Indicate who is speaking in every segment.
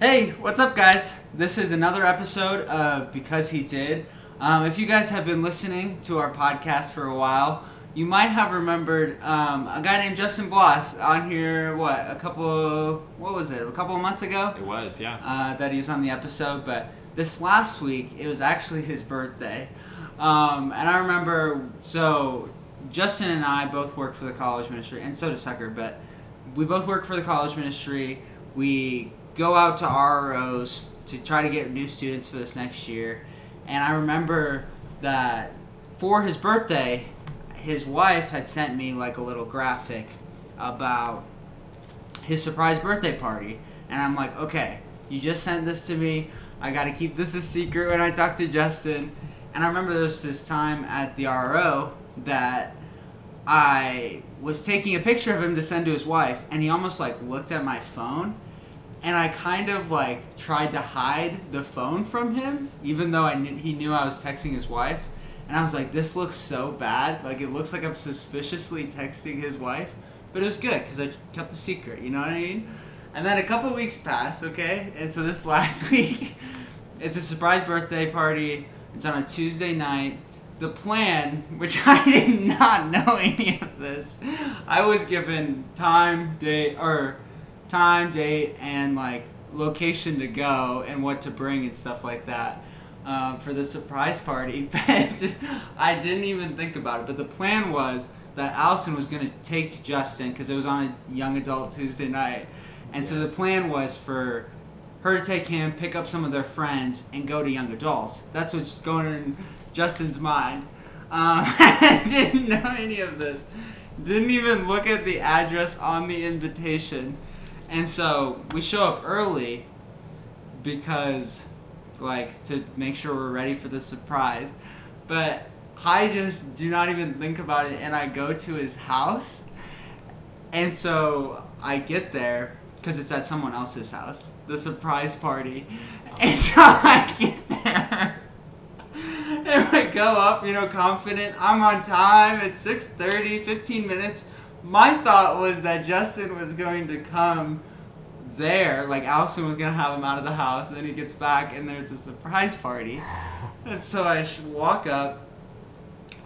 Speaker 1: Hey, what's up, guys? This is another episode of Because He Did. Um, if you guys have been listening to our podcast for a while, you might have remembered um, a guy named Justin Bloss on here. What a couple? What was it? A couple of months ago
Speaker 2: It was, yeah.
Speaker 1: uh, that he was on the episode. But this last week, it was actually his birthday, um, and I remember. So Justin and I both work for the college ministry, and so does Tucker. But we both work for the college ministry. We go out to ROs to try to get new students for this next year. And I remember that for his birthday, his wife had sent me like a little graphic about his surprise birthday party. And I'm like, okay, you just sent this to me. I got to keep this a secret when I talk to Justin. And I remember there was this time at the RO that I was taking a picture of him to send to his wife, and he almost like looked at my phone, and I kind of like tried to hide the phone from him, even though I knew, he knew I was texting his wife, and I was like, this looks so bad, like it looks like I'm suspiciously texting his wife, but it was good because I kept the secret, you know what I mean? And then a couple weeks pass, okay, and so this last week, it's a surprise birthday party. It's on a Tuesday night. The plan, which I did not know any of this, I was given time, date, or time, date, and like location to go and what to bring and stuff like that um, for the surprise party. But I didn't even think about it. But the plan was that Allison was going to take Justin because it was on a young adult Tuesday night. And so the plan was for her to take him, pick up some of their friends, and go to young adult. That's what's going in Justin's mind. Um, I didn't know any of this. Didn't even look at the address on the invitation. And so we show up early because, like, to make sure we're ready for the surprise. But I just do not even think about it, and I go to his house. And so I get there because it's at someone else's house, the surprise party. And so I get there. And I go up, you know, confident. I'm on time. It's 6:30, 15 minutes. My thought was that Justin was going to come there, like Allison was gonna have him out of the house, and then he gets back, and there's a surprise party. And so I walk up,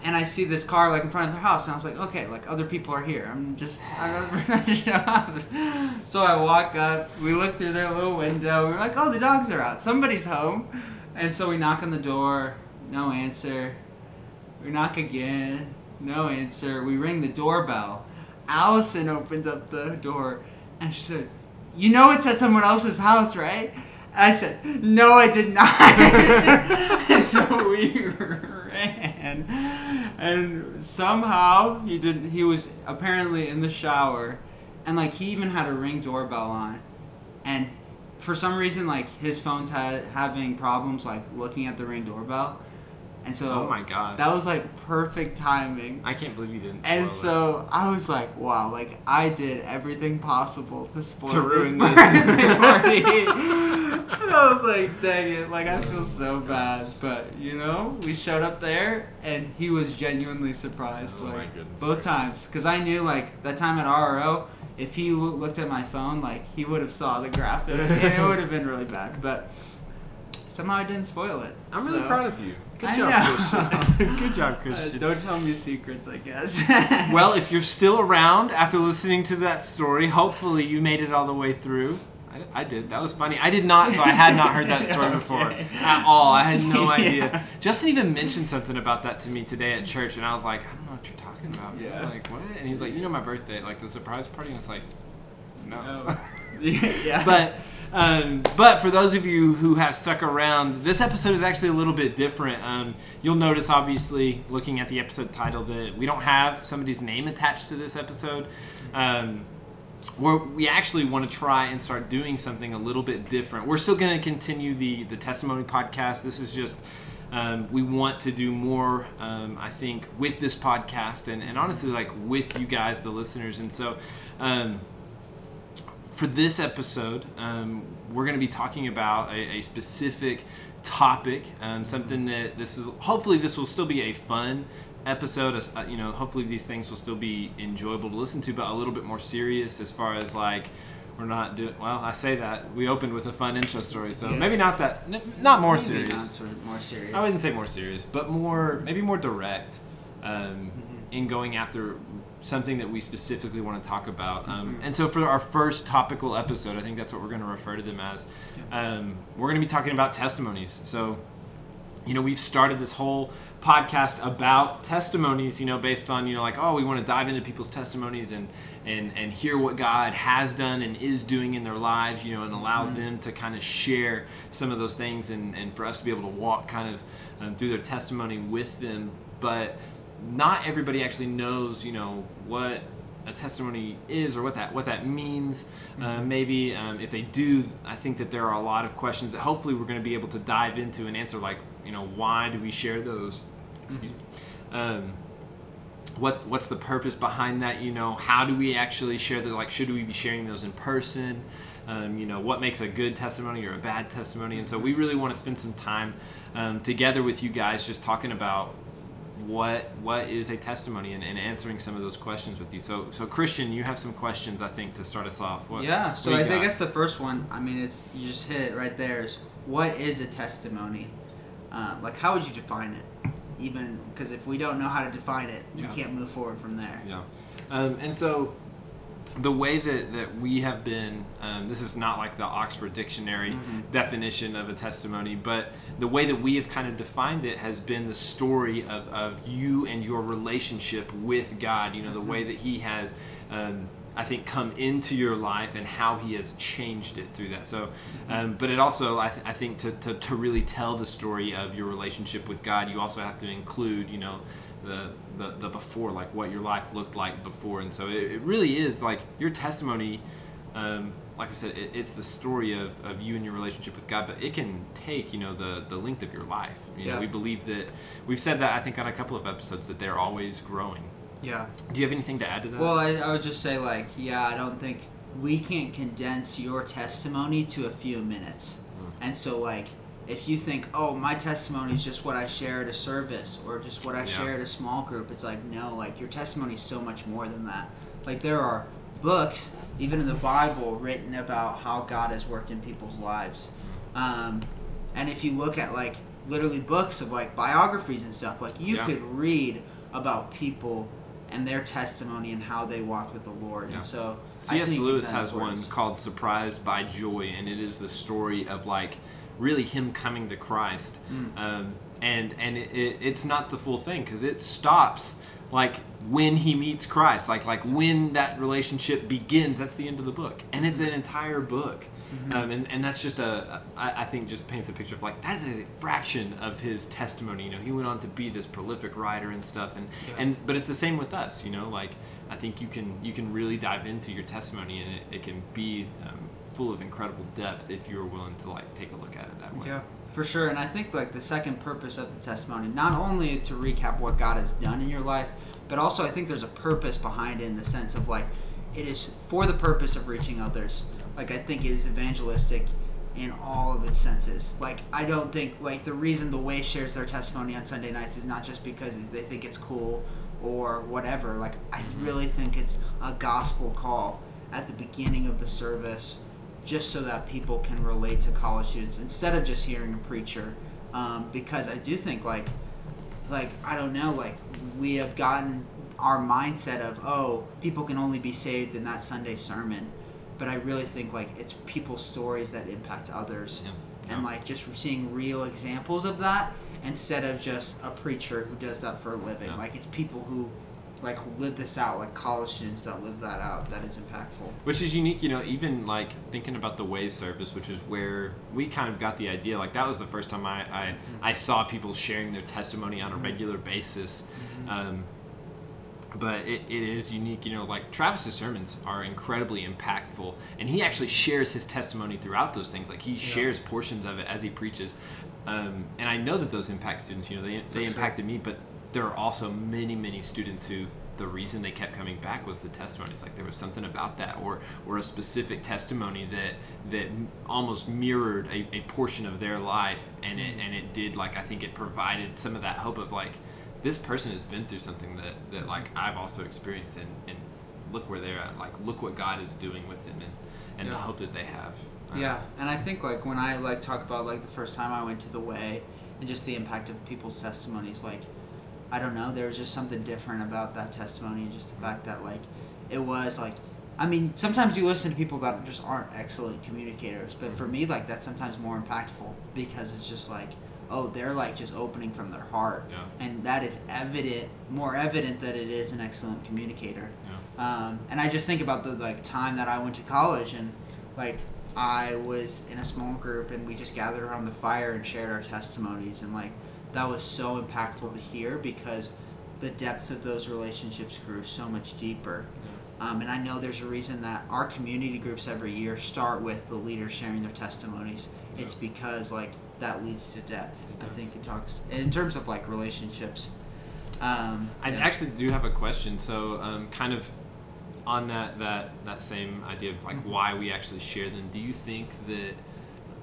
Speaker 1: and I see this car like in front of the house, and I was like, okay, like other people are here. I'm just, I'm not up. So I walk up, we look through their little window, we're like, oh, the dogs are out, somebody's home, and so we knock on the door, no answer. We knock again, no answer. We ring the doorbell. Allison opens up the door, and she said, you know it's at someone else's house, right? I said, no, I did not. so we ran, and somehow he did. He was apparently in the shower, and like he even had a ring doorbell on, and for some reason like his phone's had having problems like looking at the ring doorbell, and so
Speaker 2: Oh my gosh.
Speaker 1: that was like perfect timing.
Speaker 2: I can't believe you didn't.
Speaker 1: And so I was like, wow, like I did everything possible to spoil
Speaker 2: To
Speaker 1: this birthday party. and I was like, dang it, like I feel so bad. But you know, we showed up there and he was genuinely surprised.
Speaker 2: Oh
Speaker 1: like
Speaker 2: my goodness
Speaker 1: both times. Because I knew like that time at RRO, if he loo- looked at my phone, like he would have saw the graphic and it would have been really bad. But somehow I didn't spoil it.
Speaker 2: it. I'm really proud of you. Good
Speaker 1: I
Speaker 2: job,
Speaker 1: know.
Speaker 2: Christian. Good job,
Speaker 1: Uh,
Speaker 2: Christian.
Speaker 1: don't tell me secrets, I guess.
Speaker 2: well, if you're still around after listening to that story, hopefully you made it all the way through. I, I did. That was funny. I did not, so I had not heard that story before at all. I had no
Speaker 1: Yeah.
Speaker 2: idea. Justin even mentioned something about that to me today at church, and I was like, I don't know what you're talking about. man.
Speaker 1: Yeah.
Speaker 2: Like what? And he's like, you know my birthday, like the surprise party. And I was like, no.
Speaker 1: No. yeah.
Speaker 2: but um, but for those of you who have stuck around, this episode is actually a little bit different. Um, you'll notice, obviously, looking at the episode title, that we don't have somebody's name attached to this episode. Um, we're, we actually want to try and start doing something a little bit different. We're still going to continue the the testimony podcast. This is just um, we want to do more. Um, I think with this podcast and, and honestly, like with you guys, the listeners, and so. Um, for this episode, um, we're going to be talking about a, a specific topic, um, something that this is. Hopefully, this will still be a fun episode. uh, You know, hopefully these things will still be enjoyable to listen to, but a little bit more serious as far as like we're not doing well. I say that we opened with a fun intro story, so
Speaker 1: Yeah.
Speaker 2: maybe not that, n- not more
Speaker 1: Maybe
Speaker 2: serious.
Speaker 1: Not sort of more serious.
Speaker 2: I wouldn't say more serious, but more maybe more direct um,
Speaker 1: Mm-hmm.
Speaker 2: in going after something that we specifically want to talk about. Um,
Speaker 1: Mhm.
Speaker 2: And so for our first topical episode, I think that's what we're going to refer to them as. Um, we're going to be talking about testimonies. So you know we've started this whole podcast about testimonies you know based on you know like oh we want to dive into people's testimonies and and and hear what god has done and is doing in their lives you know and allow them to kind of share some of those things and and for us to be able to walk kind of um, through their testimony with them but not everybody actually knows you know what a testimony is or what that what that means. Uh, maybe um, if they do, I think that there are a lot of questions that hopefully we're going to be able to dive into and answer. Like you know, why do we share those? Excuse me. Um, what what's the purpose behind that? You know, how do we actually share that? Like, should we be sharing those in person? Um, you know, what makes a good testimony or a bad testimony? And so we really want to spend some time um, together with you guys, just talking about what what is a testimony and, and answering some of those questions with you. So so Christian, you have some questions I think to start us off. What,
Speaker 1: yeah. So I
Speaker 2: you
Speaker 1: think that's the first one. I mean, it's you just hit it right there. Is what is a testimony? Uh, like, how would you define it? Even because if we don't know how to define it,
Speaker 2: Yeah.
Speaker 1: we can't move forward from there.
Speaker 2: Yeah. Um, and so the way that, that we have been, um, this is not like the Oxford Dictionary
Speaker 1: Mhm.
Speaker 2: definition of a testimony, but the way that we have kind of defined it has been the story of, of you and your relationship with God. You know, the way that He has, um, I think, come into your life and how He has changed it through that. So, um, but it also, I, th- I think, to, to, to really tell the story of your relationship with God, you also have to include, you know, the, the, the before, like what your life looked like before. And so it, it really is like your testimony, um, like I said, it, it's the story of, of you and your relationship with God, but it can take, you know, the, the length of your life. You know,
Speaker 1: Yeah.
Speaker 2: we believe that, we've said that I think on a couple of episodes, that they're always growing.
Speaker 1: Yeah.
Speaker 2: Do you have anything to add to that?
Speaker 1: Well, I, I would just say like, yeah, I don't think we can't condense your testimony to a few minutes. And so like, if you think, oh, my testimony is just what I share at a service or just what I
Speaker 2: Yeah.
Speaker 1: share at a small group, it's like no, like your testimony is so much more than that. Like there are books, even in the Bible, written about how God has worked in people's lives. Um, and if you look at like literally books of like biographies and stuff, like you
Speaker 2: Yeah.
Speaker 1: could read about people and their testimony and how they walked with the Lord.
Speaker 2: Yeah.
Speaker 1: And so I
Speaker 2: C.S. Lewis has one called Surprised by Joy, and it is the story of like really him coming to Christ.
Speaker 1: Mm.
Speaker 2: Um, and and it, it, it's not the full thing because it stops like when he meets Christ, like like when that relationship begins. That's the end of the book, and it's an entire book.
Speaker 1: Mm-hmm.
Speaker 2: Um, and, and that's just a, I, I think just paints a picture of like that's a fraction of his testimony. You know, he went on to be this prolific writer and stuff, and
Speaker 1: Yeah.
Speaker 2: and but it's the same with us. You know, like I think you can you can really dive into your testimony, and it, it can be um, full of incredible depth if you're willing to like take a look at it that way.
Speaker 1: Yeah, for sure. And I think like the second purpose of the testimony, not only to recap what God has done in your life, but also I think there's a purpose behind it in the sense of like it is for the purpose of reaching others. Like I think it is evangelistic in all of its senses. Like I don't think like the reason the way shares their testimony on Sunday nights is not just because they think it's cool or whatever. Like I mm-hmm. really think it's a gospel call at the beginning of the service just so that people can relate to college students instead of just hearing a preacher. Um, because i do think like like i don't know like we have gotten our mindset of oh people can only be saved in that sunday sermon. But i really think like it's people's stories that impact others.
Speaker 2: Yeah.
Speaker 1: and like just seeing real examples of that instead of just a preacher who does that for a living.
Speaker 2: Yeah.
Speaker 1: like it's people who like live this out like college students that live that out that is impactful
Speaker 2: Which is unique, you know, even like thinking about the Way service, which is where we kind of got the idea. Like that was the first time I, I, I saw people sharing their testimony on a regular basis. Um, but it, it is unique, you know, like Travis's sermons are incredibly impactful and he actually shares his testimony throughout those things. Like he shares portions of it as he preaches. Um, and I know that those impact students, you know, they, they
Speaker 1: sure.
Speaker 2: impacted me, but there are also many, many students who the reason they kept coming back was the testimonies. Like there was something about that, or or a specific testimony that that almost mirrored a, a portion of their life, and it and it did like I think it provided some of that hope of like this person has been through something that that like I've also experienced, and and look where they're at. Like look what God is doing with them, and and the hope that they have. Uh,
Speaker 1: Yeah, and I think like when I like talk about like the first time I went to the way and just the impact of people's testimonies, like I don't know, there was just something different about that testimony and just the fact that like it was like I mean, sometimes you listen to people that just aren't excellent communicators, but for me like that's sometimes more impactful because it's just like oh, they're like just opening from their heart.
Speaker 2: Yeah.
Speaker 1: And that is evident, more evident that it is an excellent communicator.
Speaker 2: Yeah.
Speaker 1: Um, and I just think about the like time that I went to college and like I was in a small group and we just gathered around the fire and shared our testimonies and like that was so impactful to hear because the depths of those relationships grew so much deeper. Um, and I know there's a reason that our community groups every year start with the leaders sharing their testimonies. It's because like that leads to depth. I think it talks in terms of like relationships. Um,
Speaker 2: I
Speaker 1: yeah.
Speaker 2: actually do have a question. So, um, kind of on that that that same idea of like
Speaker 1: Mhm.
Speaker 2: why we actually share them. Do you think that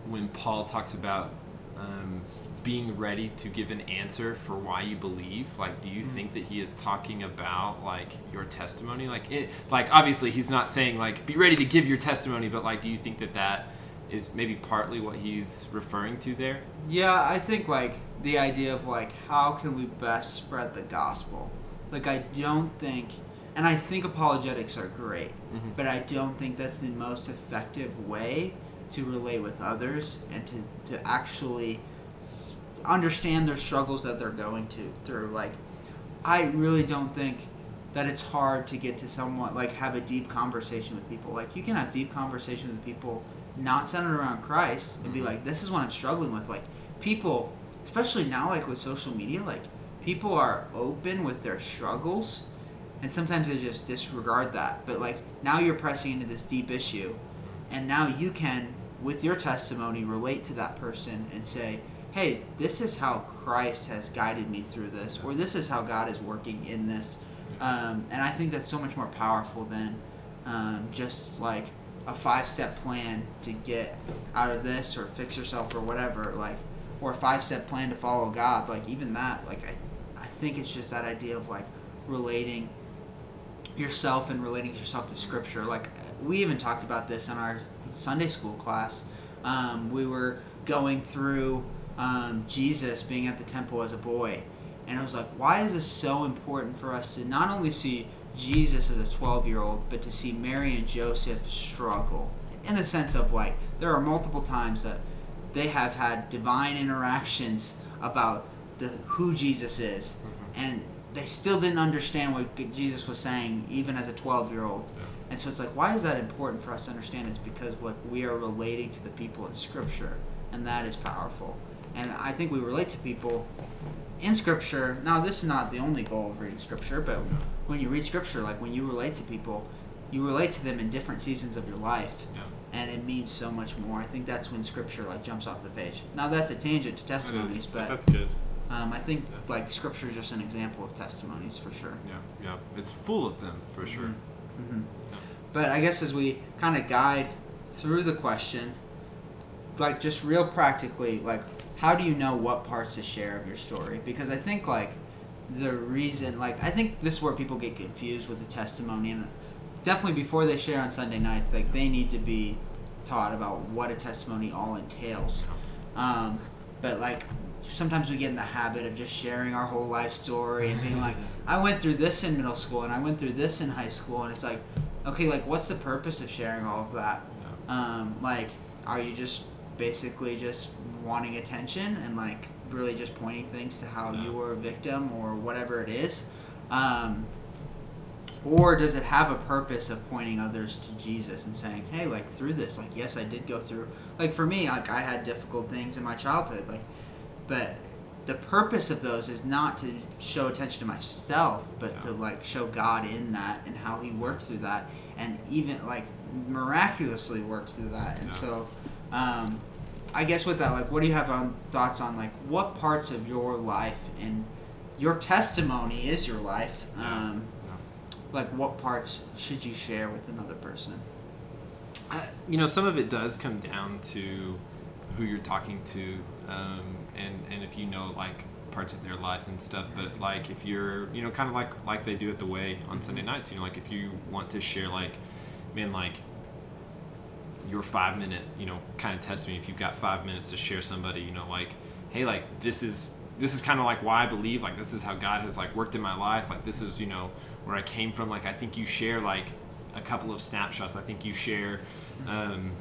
Speaker 2: when Paul talks about um, being ready to give an answer for why you believe, like, do you
Speaker 1: Mhm.
Speaker 2: think that he is talking about like your testimony? Like, it, like obviously he's not saying like be ready to give your testimony, but like, do you think that that is maybe partly what he's referring to there?
Speaker 1: Yeah, I think like the idea of like how can we best spread the gospel. Like I don't think and I think apologetics are great,
Speaker 2: Mhm.
Speaker 1: but I don't think that's the most effective way to relate with others and to to actually understand their struggles that they're going to through like I really don't think that it's hard to get to someone like have a deep conversation with people. Like you can have deep conversations with people not centered around Christ and be
Speaker 2: Mhm.
Speaker 1: like, this is what I'm struggling with. Like people, especially now, like with social media, like people are open with their struggles, and sometimes they just disregard that. But like now you're pressing into this deep issue, and now you can, with your testimony, relate to that person and say, hey, this is how Christ has guided me through this, or this is how God is working in this. Um, and I think that's so much more powerful than um, just like a five step plan to get out of this or fix yourself or whatever, like, or a five step plan to follow God. Like, even that, like, I, I think it's just that idea of like relating yourself and relating yourself to Scripture. Like, we even talked about this in our Sunday school class. Um, we were going through um, Jesus being at the temple as a boy. And I was like, why is this so important for us to not only see Jesus as a 12 year old, but to see Mary and Joseph struggle? In the sense of like, there are multiple times that they have had divine interactions about the who Jesus is, and they still didn't understand what Jesus was saying, even as a 12 year old.
Speaker 2: Yeah.
Speaker 1: And so it's like, why is that important for us to understand? It's because like we are relating to the people in Scripture, and that is powerful. And I think we relate to people in Scripture. Now, this is not the only goal of reading Scripture, but when you read Scripture, like when you relate to people, you relate to them in different seasons of your life,
Speaker 2: Yeah.
Speaker 1: and it means so much more. I think that's when Scripture like jumps off the page. Now, that's a tangent to testimonies, but
Speaker 2: that's good.
Speaker 1: um, I think like Scripture is just an example of testimonies for sure.
Speaker 2: Yeah, yeah, it's full of them for sure.
Speaker 1: hmm
Speaker 2: Yeah.
Speaker 1: But I guess as we kind of guide through the question, like just real practically, like how do you know what parts to share of your story? Because I think like the reason, like I think this is where people get confused with the testimony, and definitely before they share on Sunday nights, like they need to be taught about what a testimony all entails. Um, but like sometimes we get in the habit of just sharing our whole life story and being like, I went through this in middle school and I went through this in high school, and it's like, okay, like what's the purpose of sharing all of that? Um, like, are you just basically just wanting attention and like really just pointing things to how
Speaker 2: Yeah.
Speaker 1: you were a victim or whatever it is? Um, or does it have a purpose of pointing others to Jesus and saying, "Hey, like through this, like yes, I did go through. Like for me, like I had difficult things in my childhood, like, but the purpose of those is not to show attention to myself, but to like show God in that and how He works through that, and even like miraculously worked through that. And
Speaker 2: Yeah.
Speaker 1: so, um, I guess with that, like, what do you have on thoughts on like what parts of your life and your testimony is your life? Um, like what parts should you share with another person?
Speaker 2: I, you know, some of it does come down to who you're talking to, um, and and if you know like parts of their life and stuff. But like if you're, you know, kind of like like they do at the way on Sunday nights. You know, like if you want to share like, man, like your five minute, you know, kind of testimony. If you've got five minutes to share somebody, you know, like, hey, like this is this is kind of like why I believe, like this is how God has like worked in my life. Like this is, you know, where I came from. Like I think you share like a couple of snapshots. I think you share. Um,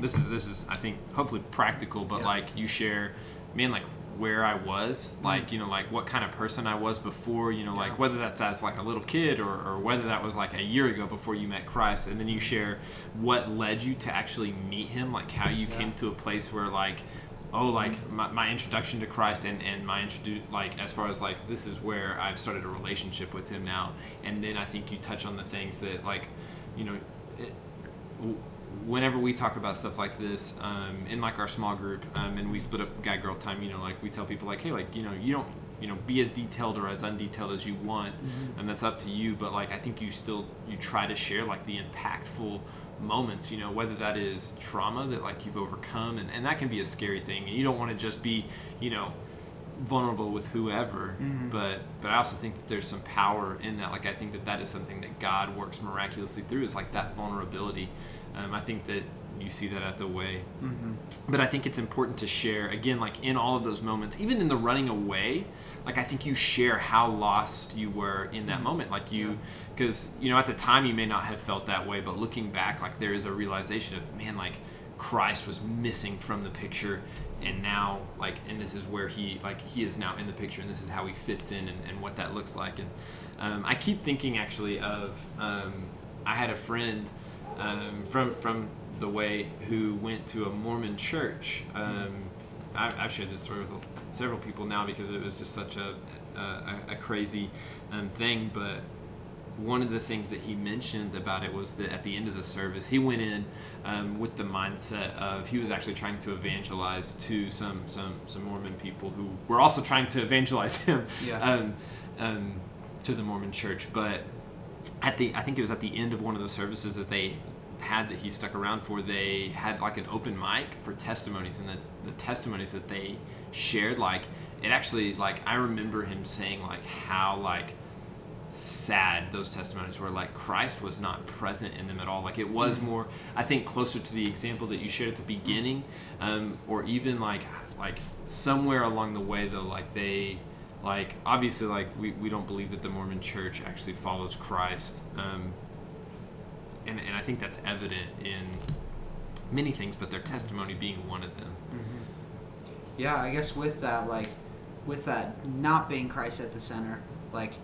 Speaker 2: this is this is I think hopefully practical, but
Speaker 1: Yeah.
Speaker 2: like you share, man, like where I was, hmm. like you know, like what kind of person I was before, you know, like whether that's as like a little kid or, or whether that was like a year ago before you met Christ, and then you share what led you to actually meet Him, like how you
Speaker 1: Yeah.
Speaker 2: came to a place where like. Oh, hmm. like my, my introduction to Christ and, and my introduce like as far as like this is where I've started a relationship with him now, and then I think you touch on the things that like, you know, it, whenever we talk about stuff like this um, in like our small group um, and we split up guy girl time you know like we tell people like hey like you know you don't you know be as detailed or as undetailed as you want and that's up to you but like i think you still you try to share like the impactful moments you know whether that is trauma that like you've overcome and, and that can be a scary thing and you don't want to just be you know vulnerable with whoever but but i also think that there's some power in that like i think that that is something that god works miraculously through is like that vulnerability um, i think that you see that at the way. But i think it's important to share again like in all of those moments even in the running away like i think you share how lost you were in that moment. Like you because you know at the time you may not have felt that way but looking back like there is a realization of man like christ was missing from the picture and now like and this is where he like he is now in the picture and this is how he fits in and, and what that looks like. And um, i keep thinking actually of um, i had a friend um, from from the way who went to a mormon church um, I, i've shared this story with several people now because it was just such a a, a crazy um, thing but one of the things that he mentioned about it was that at the end of the service, he went in um, with the mindset of he was actually trying to evangelize to some some some Mormon people who were also trying to evangelize him
Speaker 1: Yeah.
Speaker 2: um, um, to the Mormon Church. But at the I think it was at the end of one of the services that they had that he stuck around for. They had like an open mic for testimonies, and the the testimonies that they shared, like it actually like I remember him saying like how like sad those testimonies were like christ was not present in them at all like it was more i think closer to the example that you shared at the beginning um, or even like like somewhere along the way though like they like obviously like we, we don't believe that the mormon church actually follows christ um, and, and i think that's evident in many things but their testimony being one of them
Speaker 1: Yeah, I guess with that, like, with that not being Christ at the center, like,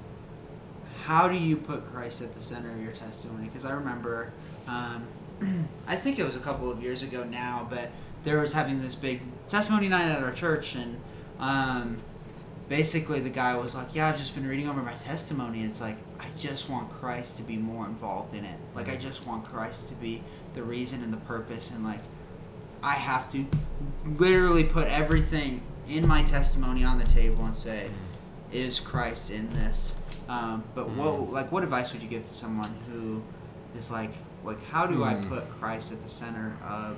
Speaker 1: how do you put Christ at the center of your testimony? Because I remember, um, I think it was a couple of years ago now, but there was having this big testimony night at our church, and um, basically the guy was like, "Yeah, I've just been reading over my testimony. It's like I just want Christ to be more involved in it. Like I just want Christ to be the reason and the purpose, and like I have to literally put everything in my testimony on the table and say, "Is Christ in this?" Um, but what
Speaker 2: Mm.
Speaker 1: like what advice would you give to someone who is like like how do I
Speaker 2: Mm.
Speaker 1: put Christ at the center of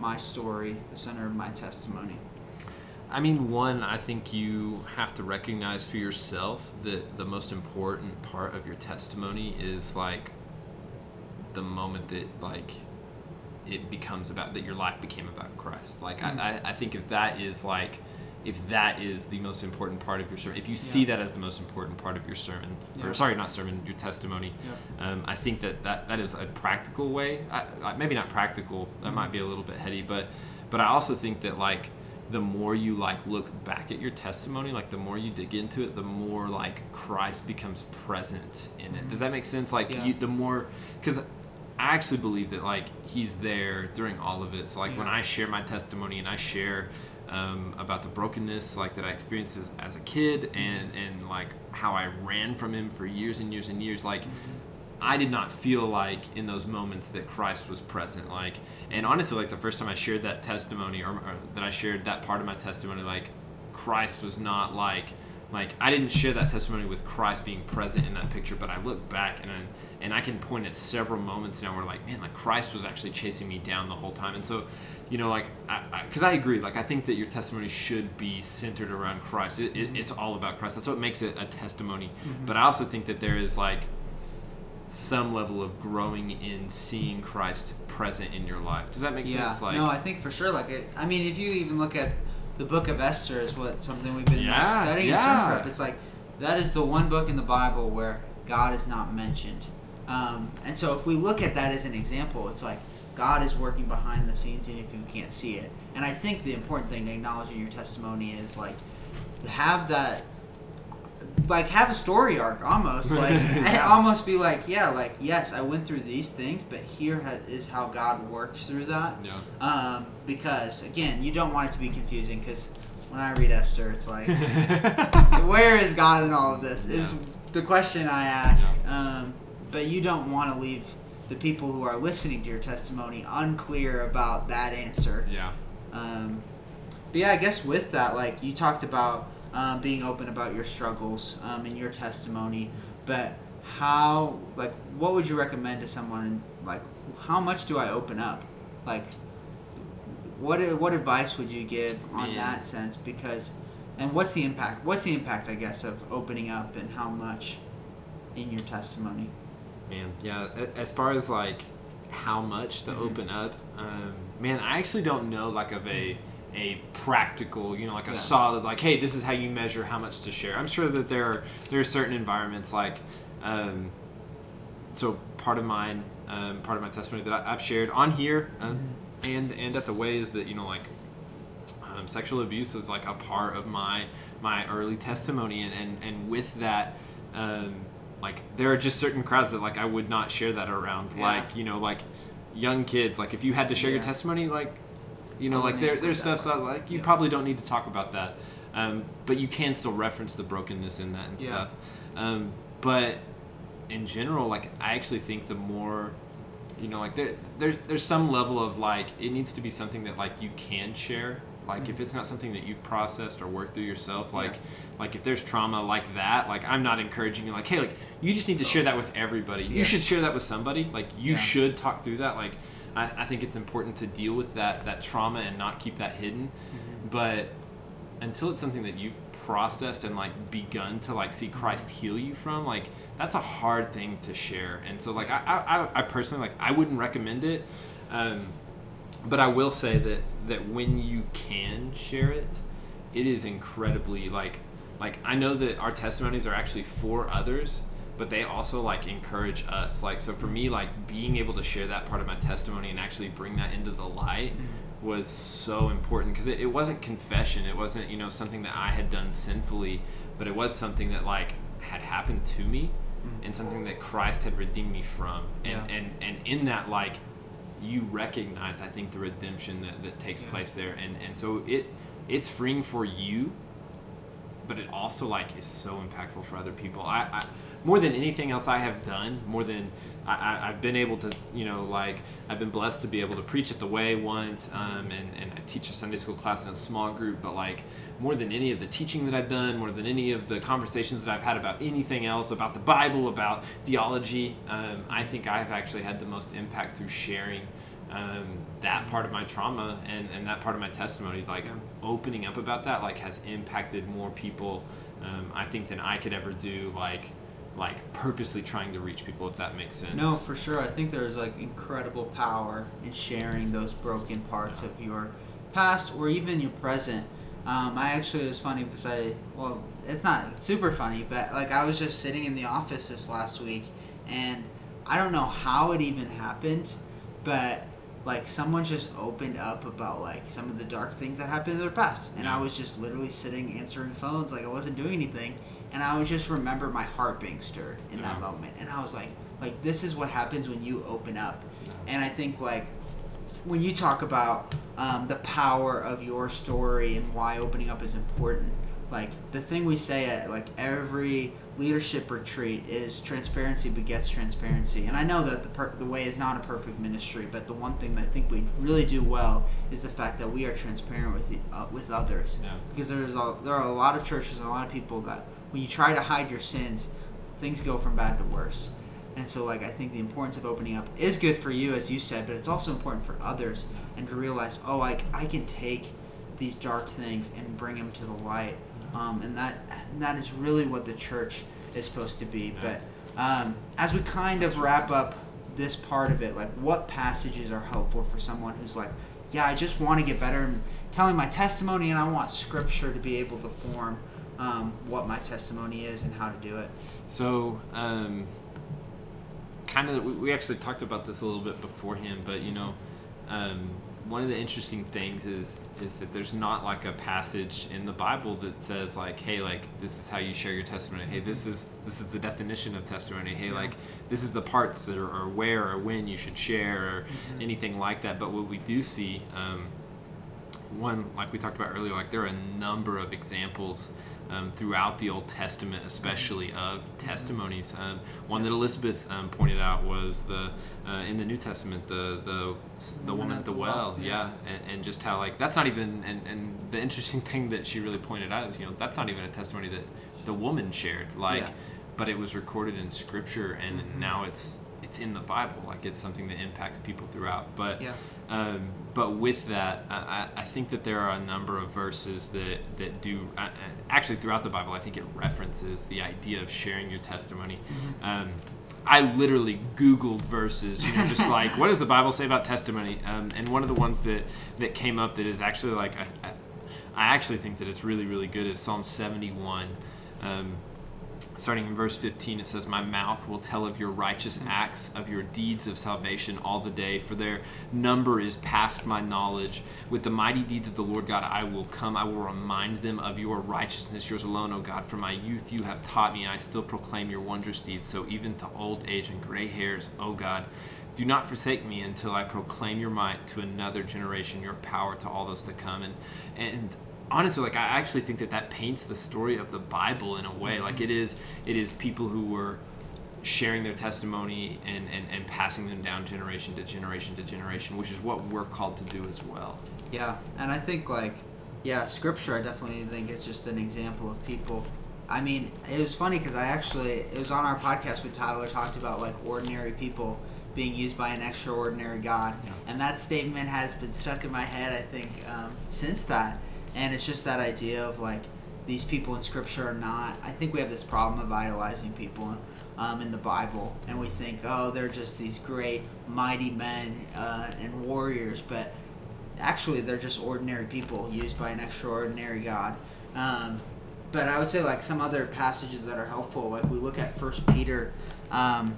Speaker 1: my story, the center of my testimony?
Speaker 2: I mean, one, I think you have to recognize for yourself that the most important part of your testimony is like the moment that like it becomes about that your life became about Christ. Like
Speaker 1: Mm.
Speaker 2: I, I, think if that is like if that is the most important part of your sermon, if you see
Speaker 1: Yeah.
Speaker 2: that as the most important part of your sermon,
Speaker 1: Yeah.
Speaker 2: or sorry, not sermon, your testimony, yeah. um, I think that, that that is a practical way. I, I, maybe not practical. That might be a little bit heady, but but I also think that like the more you like look back at your testimony, like the more you dig into it, the more like Christ becomes present in it. Does that make sense? Like
Speaker 1: Yeah.
Speaker 2: you, the more because I actually believe that like He's there during all of it. So like when I share my testimony and I share um, about the brokenness like that I experienced as, as a kid and and like how I ran from him for years and years and years like I did not feel like in those moments that Christ was present like and honestly like the first time I shared that testimony or, or that I shared that part of my testimony like Christ was not like like I didn't share that testimony with Christ being present in that picture but I look back and I, and I can point at several moments now where like man like Christ was actually chasing me down the whole time and so you know like because I, I, agree like I think that your testimony should be centered around Christ. It, it, it's all about Christ. That's what makes it a testimony. Mm-hmm. But I also think that there is like some level of growing in seeing Christ present in your life. Does that make
Speaker 1: yeah.
Speaker 2: sense? Like
Speaker 1: no, I think for sure. Like, it, I mean, if you even look at the Book of Esther, is what something we've been like,
Speaker 2: Yeah,
Speaker 1: studying
Speaker 2: yeah.
Speaker 1: sermon prep. It's like that is the one book in the Bible where God is not mentioned. Um, and so, if we look at that as an example, it's like God is working behind the scenes, and if you can't see it. And I think the important thing to acknowledge in your testimony is like have that like have a story arc almost like
Speaker 2: Yeah.
Speaker 1: almost be like yeah like yes i went through these things but here ha- is how god worked through that
Speaker 2: yeah.
Speaker 1: um, because again you don't want it to be confusing because when i read esther it's like where is god in all of this is the question i ask um, but you don't want to leave the people who are listening to your testimony unclear about that answer
Speaker 2: yeah.
Speaker 1: um, but yeah, I guess with that, like you talked about um, being open about your struggles um, in your testimony, but how, like, what would you recommend to someone? Like, how much do I open up? Like, what what advice would you give on
Speaker 2: Man.
Speaker 1: that sense? Because, and what's the impact? What's the impact, I guess, of opening up and how much in your testimony?
Speaker 2: Man, yeah. As far as like how much to
Speaker 1: Mhm.
Speaker 2: open up, um, man, I actually don't know like of a a practical, you know, like a
Speaker 1: Yeah.
Speaker 2: solid like, hey, this is how you measure how much to share. I'm sure that there are there are certain environments like, um, so part of mine, um, part of my testimony that I, I've shared on here, um, and and at the way is that you know like um, sexual abuse is like a part of my my early testimony and and, and with that um, like there are just certain crowds that like i would not share that around
Speaker 1: Yeah.
Speaker 2: like you know like young kids like if you had to share your testimony like you know like there, there's stuff that like you
Speaker 1: Yeah.
Speaker 2: probably don't need to talk about that. Um, but you can still reference the brokenness in that and
Speaker 1: Yeah.
Speaker 2: stuff. Um, but in general like i actually think the more you know like there, there there's some level of like it needs to be something that like you can share. Like if it's not something that you've processed or worked through yourself like like if there's trauma like that like i'm not encouraging you like hey like you just need to share that with everybody. You should share that with somebody. Like you
Speaker 1: Yeah.
Speaker 2: should talk through that. Like I, I think it's important to deal with that that trauma and not keep that hidden but until it's something that you've processed and like begun to like see Christ heal you from, like that's a hard thing to share. And so like I I, I- I personally like I wouldn't recommend it. Um, but I will say that that when you can share it, it is incredibly like like I know that our testimonies are actually for others, but they also like encourage us. Like so for me, like being able to share that part of my testimony and actually bring that into the light mm-hmm. was so important because it, it wasn't confession. It wasn't you know something that I had done sinfully, but it was something that like had happened to me mm-hmm. and something that Christ had redeemed me from. And
Speaker 1: Yeah.
Speaker 2: and and in that like you recognize I think the redemption that, that takes
Speaker 1: Yeah.
Speaker 2: place there and and so it it's freeing for you but it also like is so impactful for other people I, I more than anything else I have done more than I, I, I've been able to you know like I've been blessed to be able to preach at the way once um, and, and I teach a Sunday school class in a small group but like more than any of the teaching that I've done more than any of the conversations that I've had about anything else about the Bible about theology um, I think I've actually had the most impact through sharing um, that part of my trauma and, and that part of my testimony. Like opening up about that like has impacted more people um, I think than I could ever do like like purposely trying to reach people if that makes sense
Speaker 1: No, for sure. I think there's like incredible power in sharing those broken parts of your past or even your present. Um, I actually it was funny because I well, it's not super funny, but like I was just sitting in the office this last week, and I don't know how it even happened, but like someone just opened up about like some of the dark things that happened in their past, and I was just literally sitting answering phones like I wasn't doing anything, and I would just remember my heart being stirred in that moment, and I was like, like this is what happens when you open up, and I think like when you talk about um, the power of your story and why opening up is important, like the thing we say at like every leadership retreat is transparency begets transparency. And I know that the per- the way is not a perfect ministry, but the one thing that I think we really do well is the fact that we are transparent with the, uh, with others.
Speaker 2: Yeah.
Speaker 1: Because there's a, there are a lot of churches and a lot of people that when you try to hide your sins, things go from bad to worse. And so, like, I think the importance of opening up is good for you, as you said, but it's also important for others and to realize, oh, like, I can take these dark things and bring them to the light. Um, and that and that is really what the church is supposed to be.
Speaker 2: Yeah.
Speaker 1: um, as we kind of wrap up this part of it, like what passages are helpful for someone who's like, yeah, I just want to get better and telling my testimony, and I want Scripture to be able to form um, what my testimony is and how to do it.
Speaker 2: So, um, kind of, we, we actually talked about this a little bit beforehand, but you know, um, one of the interesting things is is that there's not like a passage in the Bible that says like, hey, like this is how you share your testimony. Hey, this is this is the definition of testimony. Hey,
Speaker 1: Yeah.
Speaker 2: like this is the parts that are or where or when you should share or
Speaker 1: Mhm.
Speaker 2: anything like that. But what we do see, um, one like we talked about earlier, like there are a number of examples. Um, throughout the Old Testament, especially of testimonies, um, one that Elizabeth um, pointed out was the uh, in the New Testament the the the woman at the well,
Speaker 1: yeah.
Speaker 2: and, and just how like that's not even and, and the interesting thing that she really pointed out is you know that's not even a testimony that the woman shared like
Speaker 1: Yeah.
Speaker 2: but it was recorded in scripture and
Speaker 1: Mhm.
Speaker 2: now it's it's in the bible like it's something that impacts people throughout but
Speaker 1: Yeah.
Speaker 2: um, but with that I, I think that there are a number of verses that that do uh, uh, actually throughout the bible i think it references the idea of sharing your testimony
Speaker 1: Mm-hmm.
Speaker 2: um, I literally Googled verses, you know, just like what does the Bible say about testimony? Um, and one of the ones that that came up that is actually like I, I, I actually think that it's really really good is Psalm seventy one. Um, starting in verse 15 it says my mouth will tell of your righteous acts of your deeds of salvation all the day for their number is past my knowledge. With the mighty deeds of the lord god i will come. I will remind them of your righteousness yours alone o god. From my youth you have taught me and i still proclaim your wondrous deeds. So even to old age and gray hairs o god do not forsake me until I proclaim your might to another generation, your power to all those to come. And and honestly, like I actually think that that paints the story of the Bible in a way. Like it is, it is people who were sharing their testimony and, and, and passing them down generation to generation to generation, which is what we're called to do as well.
Speaker 1: Yeah, and I think like, yeah, scripture. I definitely think it's just an example of people. I mean, it was funny because I actually it was on our podcast with Tyler talked about like ordinary people being used by an extraordinary God,
Speaker 2: Yeah.
Speaker 1: and that statement has been stuck in my head. I think um, since that, and it's just that idea of like these people in scripture are not. I think we have this problem of idolizing people. Um, in the Bible, and we think, oh, they're just these great, mighty men uh, and warriors, but actually they're just ordinary people used by an extraordinary God. Um, but I would say like some other passages that are helpful, like we look at First Peter. Um,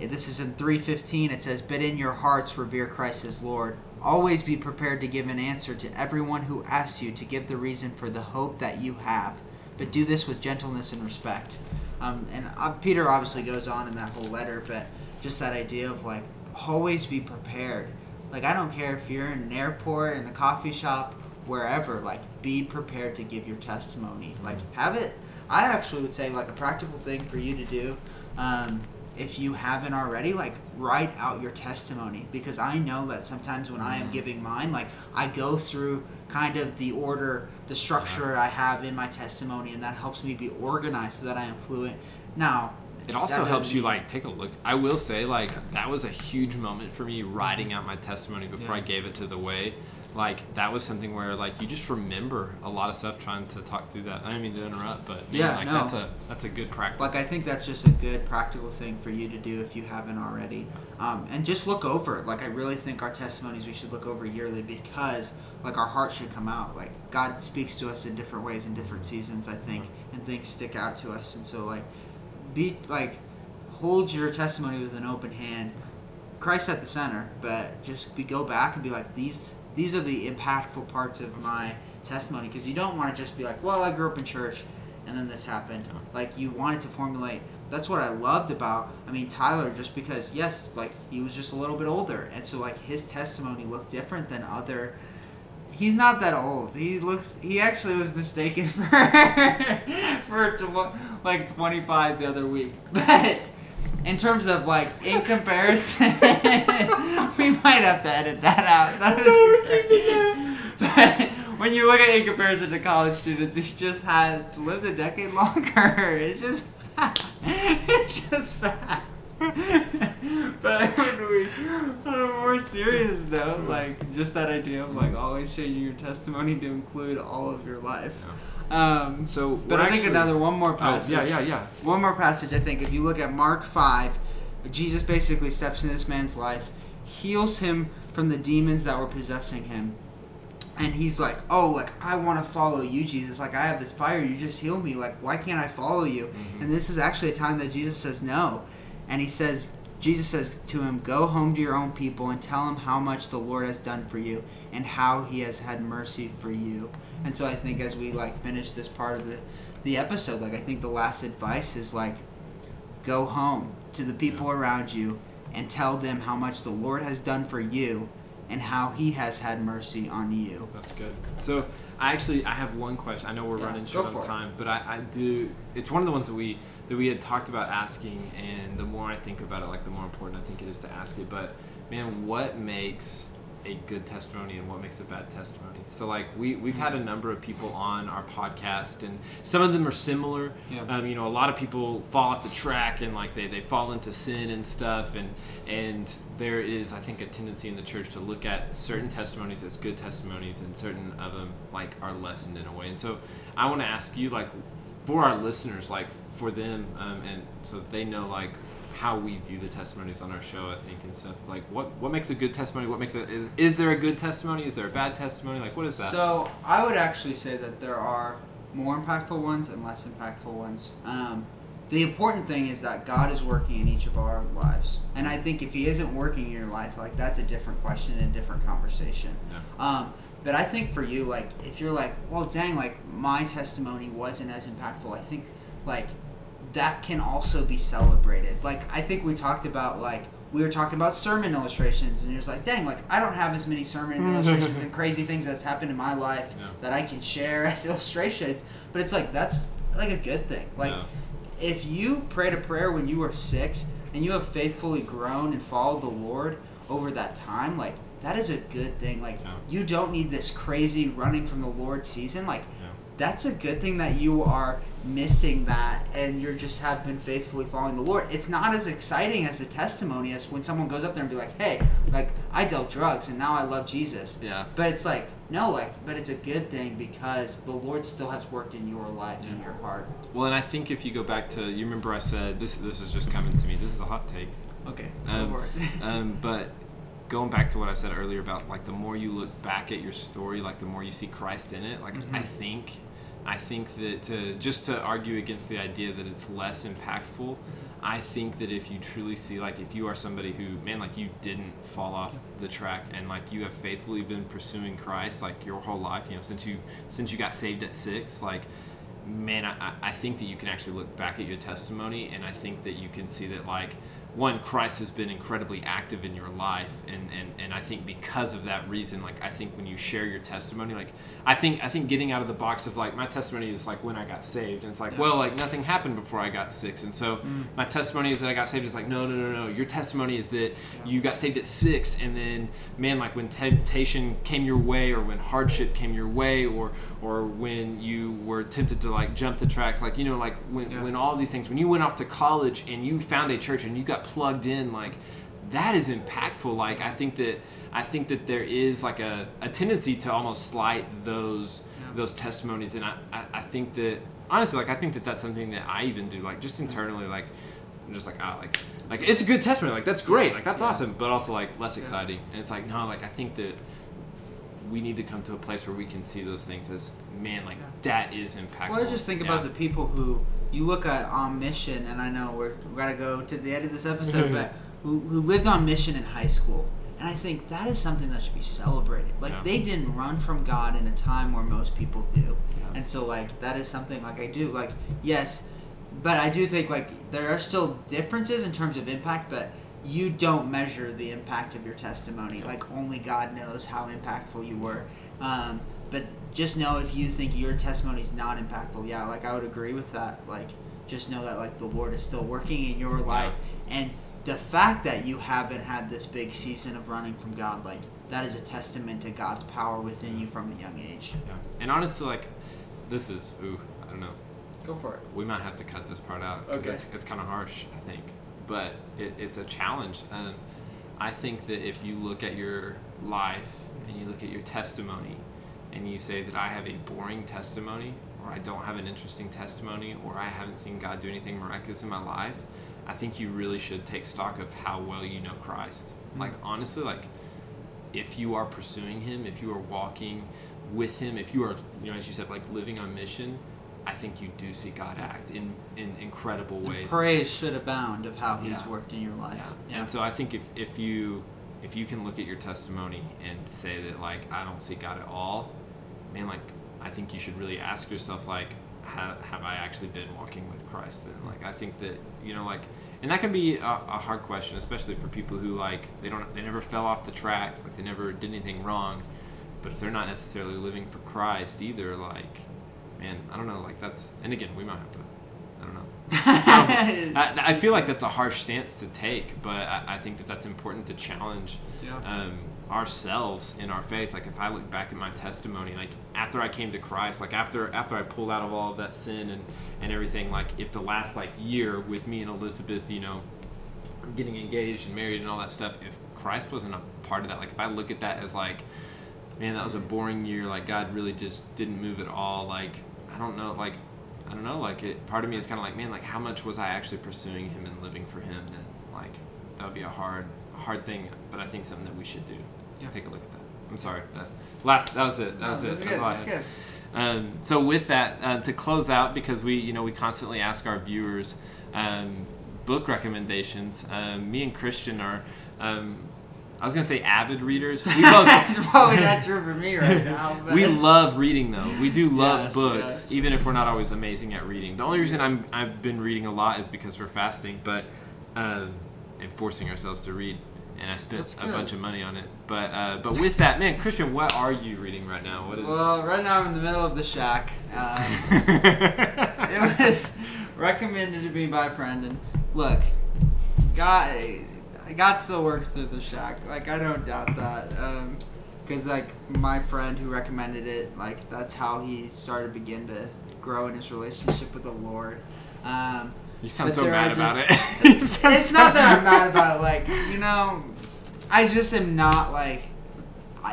Speaker 1: this is in three fifteen. It says, "But in your hearts revere Christ as Lord. Always be prepared to give an answer to everyone who asks you to give the reason for the hope that you have, but do this with gentleness and respect." Um, and uh, Peter obviously goes on in that whole letter, but just that idea of like always be prepared. Like I don't care if you're in an airport, in a coffee shop, wherever. Like be prepared to give your testimony. Like have it. I actually would say like a practical thing for you to do. Um, if you haven't already, like write out your testimony because I know that sometimes when I am
Speaker 2: Mhm.
Speaker 1: giving mine, like I go through kind of the order, the structure I have in my testimony, and that helps me be organized so that I am fluent. Now,
Speaker 2: It also helps you like take a look. I will say like that was a huge moment for me writing out my testimony before
Speaker 1: Yeah.
Speaker 2: I gave it to the way. Like that was something where like you just remember a lot of stuff trying to talk through that. I didn't mean to interrupt, but man,
Speaker 1: Yeah,
Speaker 2: like
Speaker 1: no.
Speaker 2: that's a that's a good practice.
Speaker 1: Like I think that's just a good practical thing for you to do if you haven't already, um, and just look over. Like I really think our testimonies we should look over yearly because like our heart should come out. Like God speaks to us in different ways in different seasons. I think, and things stick out to us, and so like be like hold your testimony with an open hand. Christ at the center, but just be go back and be like these these are the impactful parts of my testimony because you don't want to just be like, well, I grew up in church and then this happened.
Speaker 2: Yeah.
Speaker 1: Like you wanted to formulate. That's what I loved about. I mean, Tyler, just because yes, like he was just a little bit older, and so like his testimony looked different than other. He's not that old. He looks. He actually was mistaken for for tw- like twenty five the other week, but. In terms of like in comparison, we might have to edit that out. That was- but when you look at in comparison to college students, he just has lived a decade longer. It's just. It's just fat. but when we are more serious though, like just that idea of like always changing your testimony to include all of your life. Um,
Speaker 2: So,
Speaker 1: but I think another one more
Speaker 2: Oh,
Speaker 1: passage.
Speaker 2: yeah, yeah, yeah.
Speaker 1: One more passage, I think. If you look at Mark 5, Jesus basically steps in this man's life, heals him from the demons that were possessing him. And he's like, Oh, like, I want to follow you, Jesus. Like, I have this fire. You just heal me. Like, why can't I follow you?
Speaker 2: Mhm.
Speaker 1: And this is actually a time that Jesus says no. And he says, Jesus says to him, Go home to your own people and tell them how much the Lord has done for you and how he has had mercy for you. And so I think as we like finish this part of the the episode, like I think the last advice is like go home to the people
Speaker 2: Yeah.
Speaker 1: around you and tell them how much the Lord has done for you and how he has had mercy on you.
Speaker 2: That's good. So I actually I have one question. I know we're
Speaker 1: Yeah,
Speaker 2: running short
Speaker 1: for
Speaker 2: on
Speaker 1: it.
Speaker 2: time, but I, I do. It's one of the ones that we that we had talked about asking, and the more I think about it, like the more important I think it is to ask it. But man, what makes a good testimony and what makes a bad testimony? So like we we've had a number of people on our podcast, and some of them are similar.
Speaker 1: Yeah.
Speaker 2: Um, you know, a lot of people fall off the track and like they, they fall into sin and stuff, and and there is I think a tendency in the church to look at certain testimonies as good testimonies, and certain of them like are lessened in a way. And so I want to ask you like for our listeners, like for them, um, and so that they know like how we view the testimonies on our show, I think, and stuff. Like, what what makes a good testimony? What makes it is is there a good testimony? Is there a bad testimony? Like, what is that?
Speaker 1: So I would actually say that there are more impactful ones and less impactful ones. Um, the important thing is that God is working in each of our lives, and I think if He isn't working in your life, like that's a different question and a different conversation.
Speaker 2: Yeah.
Speaker 1: Um, but I think for you, like if you're like, well, dang, like my testimony wasn't as impactful. I think like that can also be celebrated. Like I think we talked about like we were talking about sermon illustrations, and you're just like, dang, like I don't have as many sermon illustrations and crazy things that's happened in my life
Speaker 2: Yeah.
Speaker 1: that I can share as illustrations. But it's like that's like a good thing. Like
Speaker 2: Yeah.
Speaker 1: if you prayed a prayer when you were six and you have faithfully grown and followed the Lord over that time, like that is a good thing. Like
Speaker 2: Yeah.
Speaker 1: you don't need this crazy running from the Lord season. Like
Speaker 2: Yeah.
Speaker 1: that's a good thing that you are missing that and you're just have been faithfully following the Lord. It's not as exciting as a testimony as when someone goes up there and be like, "Hey, like I dealt drugs and now I love Jesus."
Speaker 2: Yeah.
Speaker 1: But it's like, no, like but it's a good thing because the Lord still has worked in your life and
Speaker 2: Yeah.
Speaker 1: your heart.
Speaker 2: Well, and I think if you go back to you remember I said this this is just coming to me. This is a hot take.
Speaker 1: Okay.
Speaker 2: Um,
Speaker 1: go for it.
Speaker 2: um, but going back to what I said earlier about like the more you look back at your story, like the more you see Christ in it. Like
Speaker 1: Mhm.
Speaker 2: I think, I think that to just to argue against the idea that it's less impactful, I think that if you truly see like if you are somebody who man like you didn't fall off the track and like you have faithfully been pursuing Christ like your whole life, you know, since you since you got saved at six, like man, I, I think that you can actually look back at your testimony and I think that you can see that like one Christ has been incredibly active in your life and, and, and I think because of that reason like I think when you share your testimony like I think I think getting out of the box of like my testimony is like when I got saved and it's like
Speaker 1: Yeah.
Speaker 2: well like nothing happened before I got six and so
Speaker 1: Mm.
Speaker 2: my testimony is that I got saved it's like no no no no your testimony is that you got saved at six and then man like when temptation came your way or when hardship came your way or or when you were tempted to like jump the tracks like you know like when
Speaker 1: Yeah.
Speaker 2: when all these things when you went off to college and you found a church and you got plugged in like that is impactful like i think that i think that there is like a, a tendency to almost slight those
Speaker 1: Yeah.
Speaker 2: those testimonies and I, I i think that honestly like i think that that's something that i even do like just internally like i'm just like ah like like it's a good testimony like that's great like that's
Speaker 1: Yeah.
Speaker 2: awesome but also like less exciting and it's like no like i think that we need to come to a place where we can see those things as man like that is impactful.
Speaker 1: Well, I just think about the people who you look at on mission, and I know we're we gotta go to the end of this episode, but who, who lived on mission in high school, and I think that is something that should be celebrated. Like
Speaker 2: Yeah.
Speaker 1: they didn't run from God in a time where most people do,
Speaker 2: Yeah.
Speaker 1: and so like that is something like I do. Like yes, but I do think like there are still differences in terms of impact, but you don't measure the impact of your testimony. Like only God knows how impactful you were. Um, but just know if you think your testimony is not impactful, yeah, like I would agree with that. Like just know that like the Lord is still working in your life, and the fact that you haven't had this big season of running from God, like that is a testament to God's power within you from a young age.
Speaker 2: yeah and honestly like this is ooh i don't know
Speaker 1: Go for it.
Speaker 2: we might have to cut this part out because
Speaker 1: Okay.
Speaker 2: it's, it's kind of harsh i think but it, it's a challenge. Um, I think that if you look at your life and you look at your testimony and you say that I have a boring testimony or I don't have an interesting testimony or I haven't seen God do anything miraculous in my life, I think you really should take stock of how well you know Christ. Mm-hmm. Like honestly, like if you are pursuing him, if you are walking with him, if you are, you know, as you said, like living on mission, I think you do see God act in, in incredible
Speaker 1: And
Speaker 2: ways.
Speaker 1: praise should abound of how He's
Speaker 2: Yeah.
Speaker 1: worked in your life.
Speaker 2: Yeah. And so I think if, if you if you can look at your testimony and say that like I don't see God at all, man, like I think you should really ask yourself like have, have I actually been walking with Christ then? Like I think that you know like and that can be a, a hard question, especially for people who like they don't they never fell off the tracks, like they never did anything wrong. But if they're not necessarily living for Christ either, like man, I don't know, like that's and again we might have to I don't know. I, I feel like that's a harsh stance to take, but I, I think that that's important to challenge
Speaker 1: Yeah.
Speaker 2: um, ourselves in our faith. Like if I look back at my testimony, like after I came to Christ, like after after I pulled out of all of that sin and and everything, like if the last like year with me and Elizabeth, you know, getting engaged and married and all that stuff, if Christ wasn't a part of that, like if I look at that as like, man, that was a boring year. Like God really just didn't move at all. Like I don't know, like I don't know, like it. Part of me is kind of like, man, like how much was I actually pursuing Him and living for Him? Then like that would be a hard, hard thing. But I think something that we should do.
Speaker 1: Yeah.
Speaker 2: take a look at that. I'm sorry. That last. That was it. That was
Speaker 1: No,
Speaker 2: it.
Speaker 1: That's
Speaker 2: That's
Speaker 1: good.
Speaker 2: all I
Speaker 1: That's
Speaker 2: had.
Speaker 1: good.
Speaker 2: Um, so with that, uh, to close out, because we, you know, we constantly ask our viewers um, book recommendations. Um, me and Christian are, um, I was gonna say avid readers. We both,
Speaker 1: That's probably not true for me right now. But
Speaker 2: we love reading though. We do love
Speaker 1: Yes,
Speaker 2: books,
Speaker 1: yes.
Speaker 2: even if we're not always amazing at reading. The only reason I'm I've been reading a lot is because we're fasting, but um, and forcing ourselves to read. And I spent a bunch of money on it. But uh, but with that, man, Christian, what are you reading right now? What is?
Speaker 1: Well, right now I'm in the middle of the shack. Um, it was recommended to me by a friend, and look, God, God still works through the shack. Like I don't doubt that, because like my friend who recommended it, like that's how he started to begin to grow in his relationship with the Lord. Um,
Speaker 2: You sound so mad
Speaker 1: are
Speaker 2: about
Speaker 1: just-
Speaker 2: it.
Speaker 1: It's not that I'm mad about it. Like you know, I just am not like.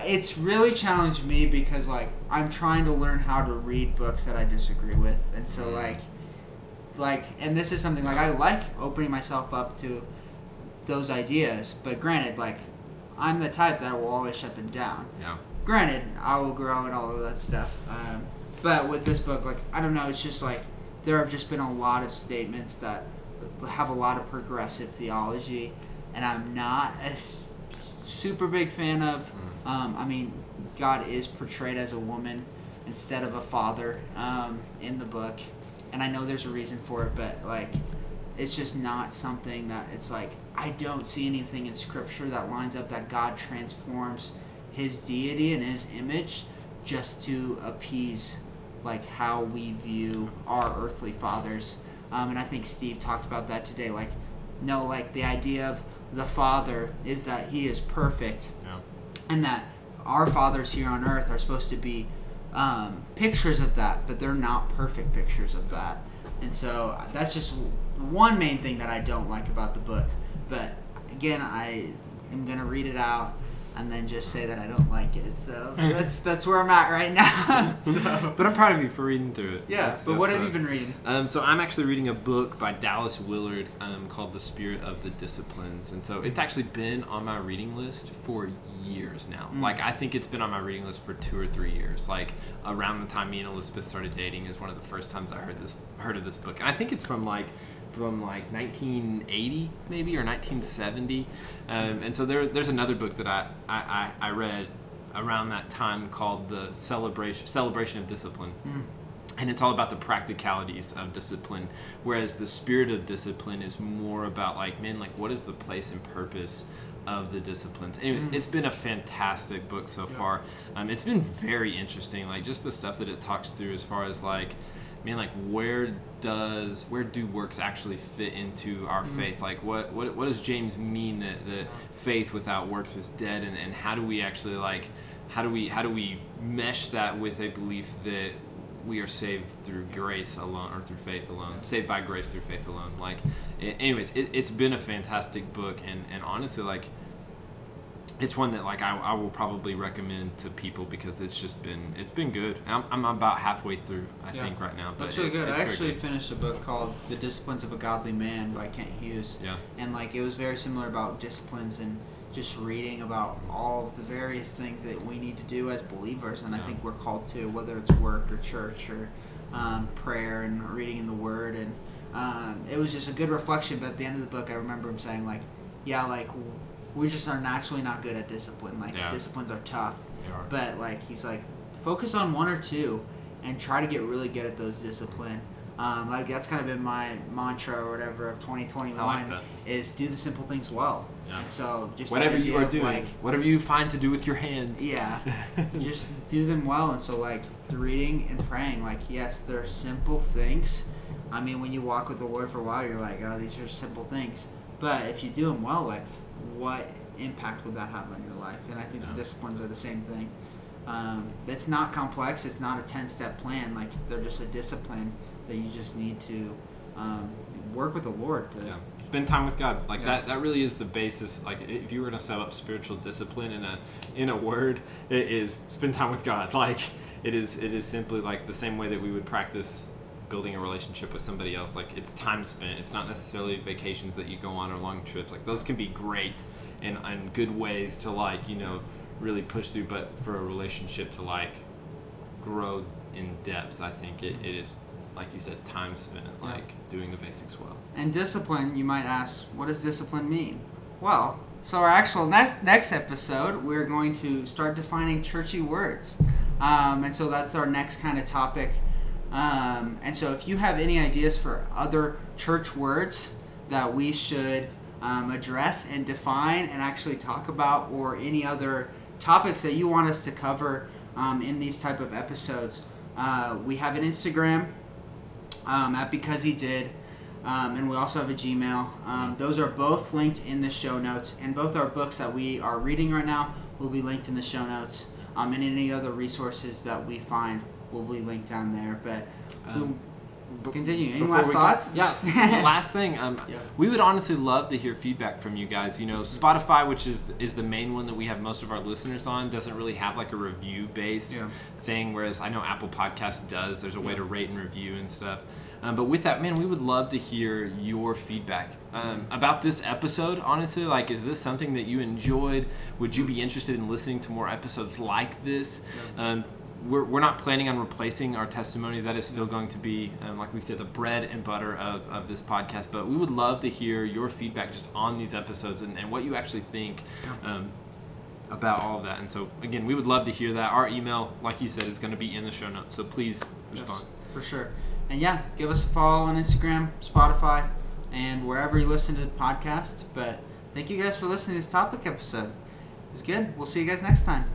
Speaker 1: It's really challenged me because like I'm trying to learn how to read books that I disagree with, and so like, like, and this is something like I like opening myself up to those ideas. But granted, like, I'm the type that will always shut them down
Speaker 2: Yeah.
Speaker 1: granted, I will grow and all of that stuff. Um, but with this book, like I don't know, it's just like there have just been a lot of statements that have a lot of progressive theology, and I'm not a super big fan of. Um, I mean, God is portrayed as a woman instead of a father um, in the book, and I know there's a reason for it, but like it's just not something that it's like I don't see anything in scripture that lines up that God transforms his deity and his image just to appease like how we view our earthly fathers. Um, and I think Steve talked about that today. Like, no, like the idea of the father is that he is perfect
Speaker 2: Yeah.
Speaker 1: and that our fathers here on earth are supposed to be um, pictures of that, but they're not perfect pictures of that. And so that's just one main thing that I don't like about the book. But again, I am gonna read it out and then just say that I don't like it. So that's that's where I'm at right now. so
Speaker 2: But I'm proud of you for reading through it.
Speaker 1: yeah.
Speaker 2: That's-
Speaker 1: But what have
Speaker 2: uh,
Speaker 1: you been reading?
Speaker 2: Um, so I'm actually reading a book by Dallas Willard um, called The Spirit of the Disciplines, and so it's actually been on my reading list for years now.
Speaker 1: Mm.
Speaker 2: Like I think it's been on my reading list for two or three years. Like around the time me and Elizabeth started dating is one of the first times I heard this heard of this book, and I think it's from like from like 1980 maybe or 1970. Um, and so there, there's another book that I, I, I read around that time called the celebration celebration of discipline
Speaker 1: Mm.
Speaker 2: and it's all about the practicalities of discipline whereas the spirit of discipline is more about like man like what is the place and purpose of the disciplines anyways
Speaker 1: Mm.
Speaker 2: it's been a fantastic book so
Speaker 1: Yeah.
Speaker 2: far um, it's been very interesting like just the stuff that it talks through as far as like man like where does where do works actually fit into our
Speaker 1: Mm.
Speaker 2: faith? Like what, what what does james mean that that faith without works is dead? And, and how do we actually like how do we how do we mesh that with a belief that we are saved through grace alone or through faith alone saved by grace through faith alone? Like anyways it, it's been a fantastic book. And and honestly like it's one that like I, I will probably recommend to people because it's just been it's been good i'm, I'm about halfway through i
Speaker 1: Yeah.
Speaker 2: think right now but
Speaker 1: That's really
Speaker 2: it-
Speaker 1: good. I actually
Speaker 2: good.
Speaker 1: finished a book called The Disciplines of a Godly Man by Kent Hughes.
Speaker 2: yeah
Speaker 1: And like it was very similar about disciplines and just reading about all of the various things that we need to do as believers and I think we're called to, whether it's work or church or um, prayer and reading in the word and um, it was just a good reflection but at the end of the book I remember him saying like yeah like we just are naturally not good at discipline. Like
Speaker 2: Yeah.
Speaker 1: disciplines are tough.
Speaker 2: They are.
Speaker 1: but like he's like focus on one or two and try to get really good at those discipline. Um, like that's kind of been my mantra or whatever of 2021
Speaker 2: I like
Speaker 1: is do the simple things well.
Speaker 2: Yeah.
Speaker 1: and so just
Speaker 2: whatever you are doing
Speaker 1: like
Speaker 2: whatever you find to do with your hands.
Speaker 1: Yeah. Just do them well. And so like the reading and praying like yes they're simple things. I mean when you walk with the lord for a while you're like oh these are simple things. But if you do them well like what impact would that have on your life and i think
Speaker 2: Yeah.
Speaker 1: the disciplines are the same thing um, it's not complex it's not a 10 step plan like they're just a discipline that you just need to um, work with the lord to
Speaker 2: Yeah. Spend time with God. Like
Speaker 1: Yeah.
Speaker 2: that that really is the basis. Like if you were to set up spiritual discipline in a in a word, it is spend time with God. Like it is it is simply like the same way that we would practice building a relationship with somebody else. Like it's time spent. It's not necessarily vacations that you go on or long trips. Like those can be great and, and good ways to like, you know, really push through, but for a relationship to like grow in depth, I think it, it is like you said, time spent like doing the basics well.
Speaker 1: And discipline, you might ask, what does discipline mean? Well, so our actual ne- next episode, we're going to start defining churchy words. Um, and so that's our next kind of topic. Um, and so if you have any ideas for other church words that we should um, address and define and actually talk about, or any other topics that you want us to cover um, in these type of episodes, uh, we have an Instagram um, at because he did um, and we also have a gmail. Um, those are both linked in the show notes and both our books that we are reading right now will be linked in the show notes um, and any other resources that we find will be linked down there but
Speaker 2: Um,
Speaker 1: we'll continue any last thoughts
Speaker 2: Yeah. last thing, um,
Speaker 1: Yeah.
Speaker 2: we would honestly love to hear feedback from you guys. You know, Spotify, which is is the main one that we have most of our listeners on, doesn't really have like a review based
Speaker 1: Yeah.
Speaker 2: thing. Whereas I know Apple Podcasts does. There's a way to rate and review and stuff. Um, but with that, man, we would love to hear your feedback um, about this episode. Honestly, like, is this something that you enjoyed? Would you be interested in listening to more episodes like this? Um, we're, we're not planning on replacing our testimonies. That is still going to be, um, like we said, the bread and butter of, of this podcast. But we would love to hear your feedback just on these episodes and, and what you actually think um, about all of that. And so, again, we would love to hear that. Our email, like you said, is going to be in the show notes. So please respond.
Speaker 1: Yes, for sure and yeah give us a follow on instagram spotify and wherever you listen to the podcast but thank you guys for listening to this topic episode it was good we'll see you guys next time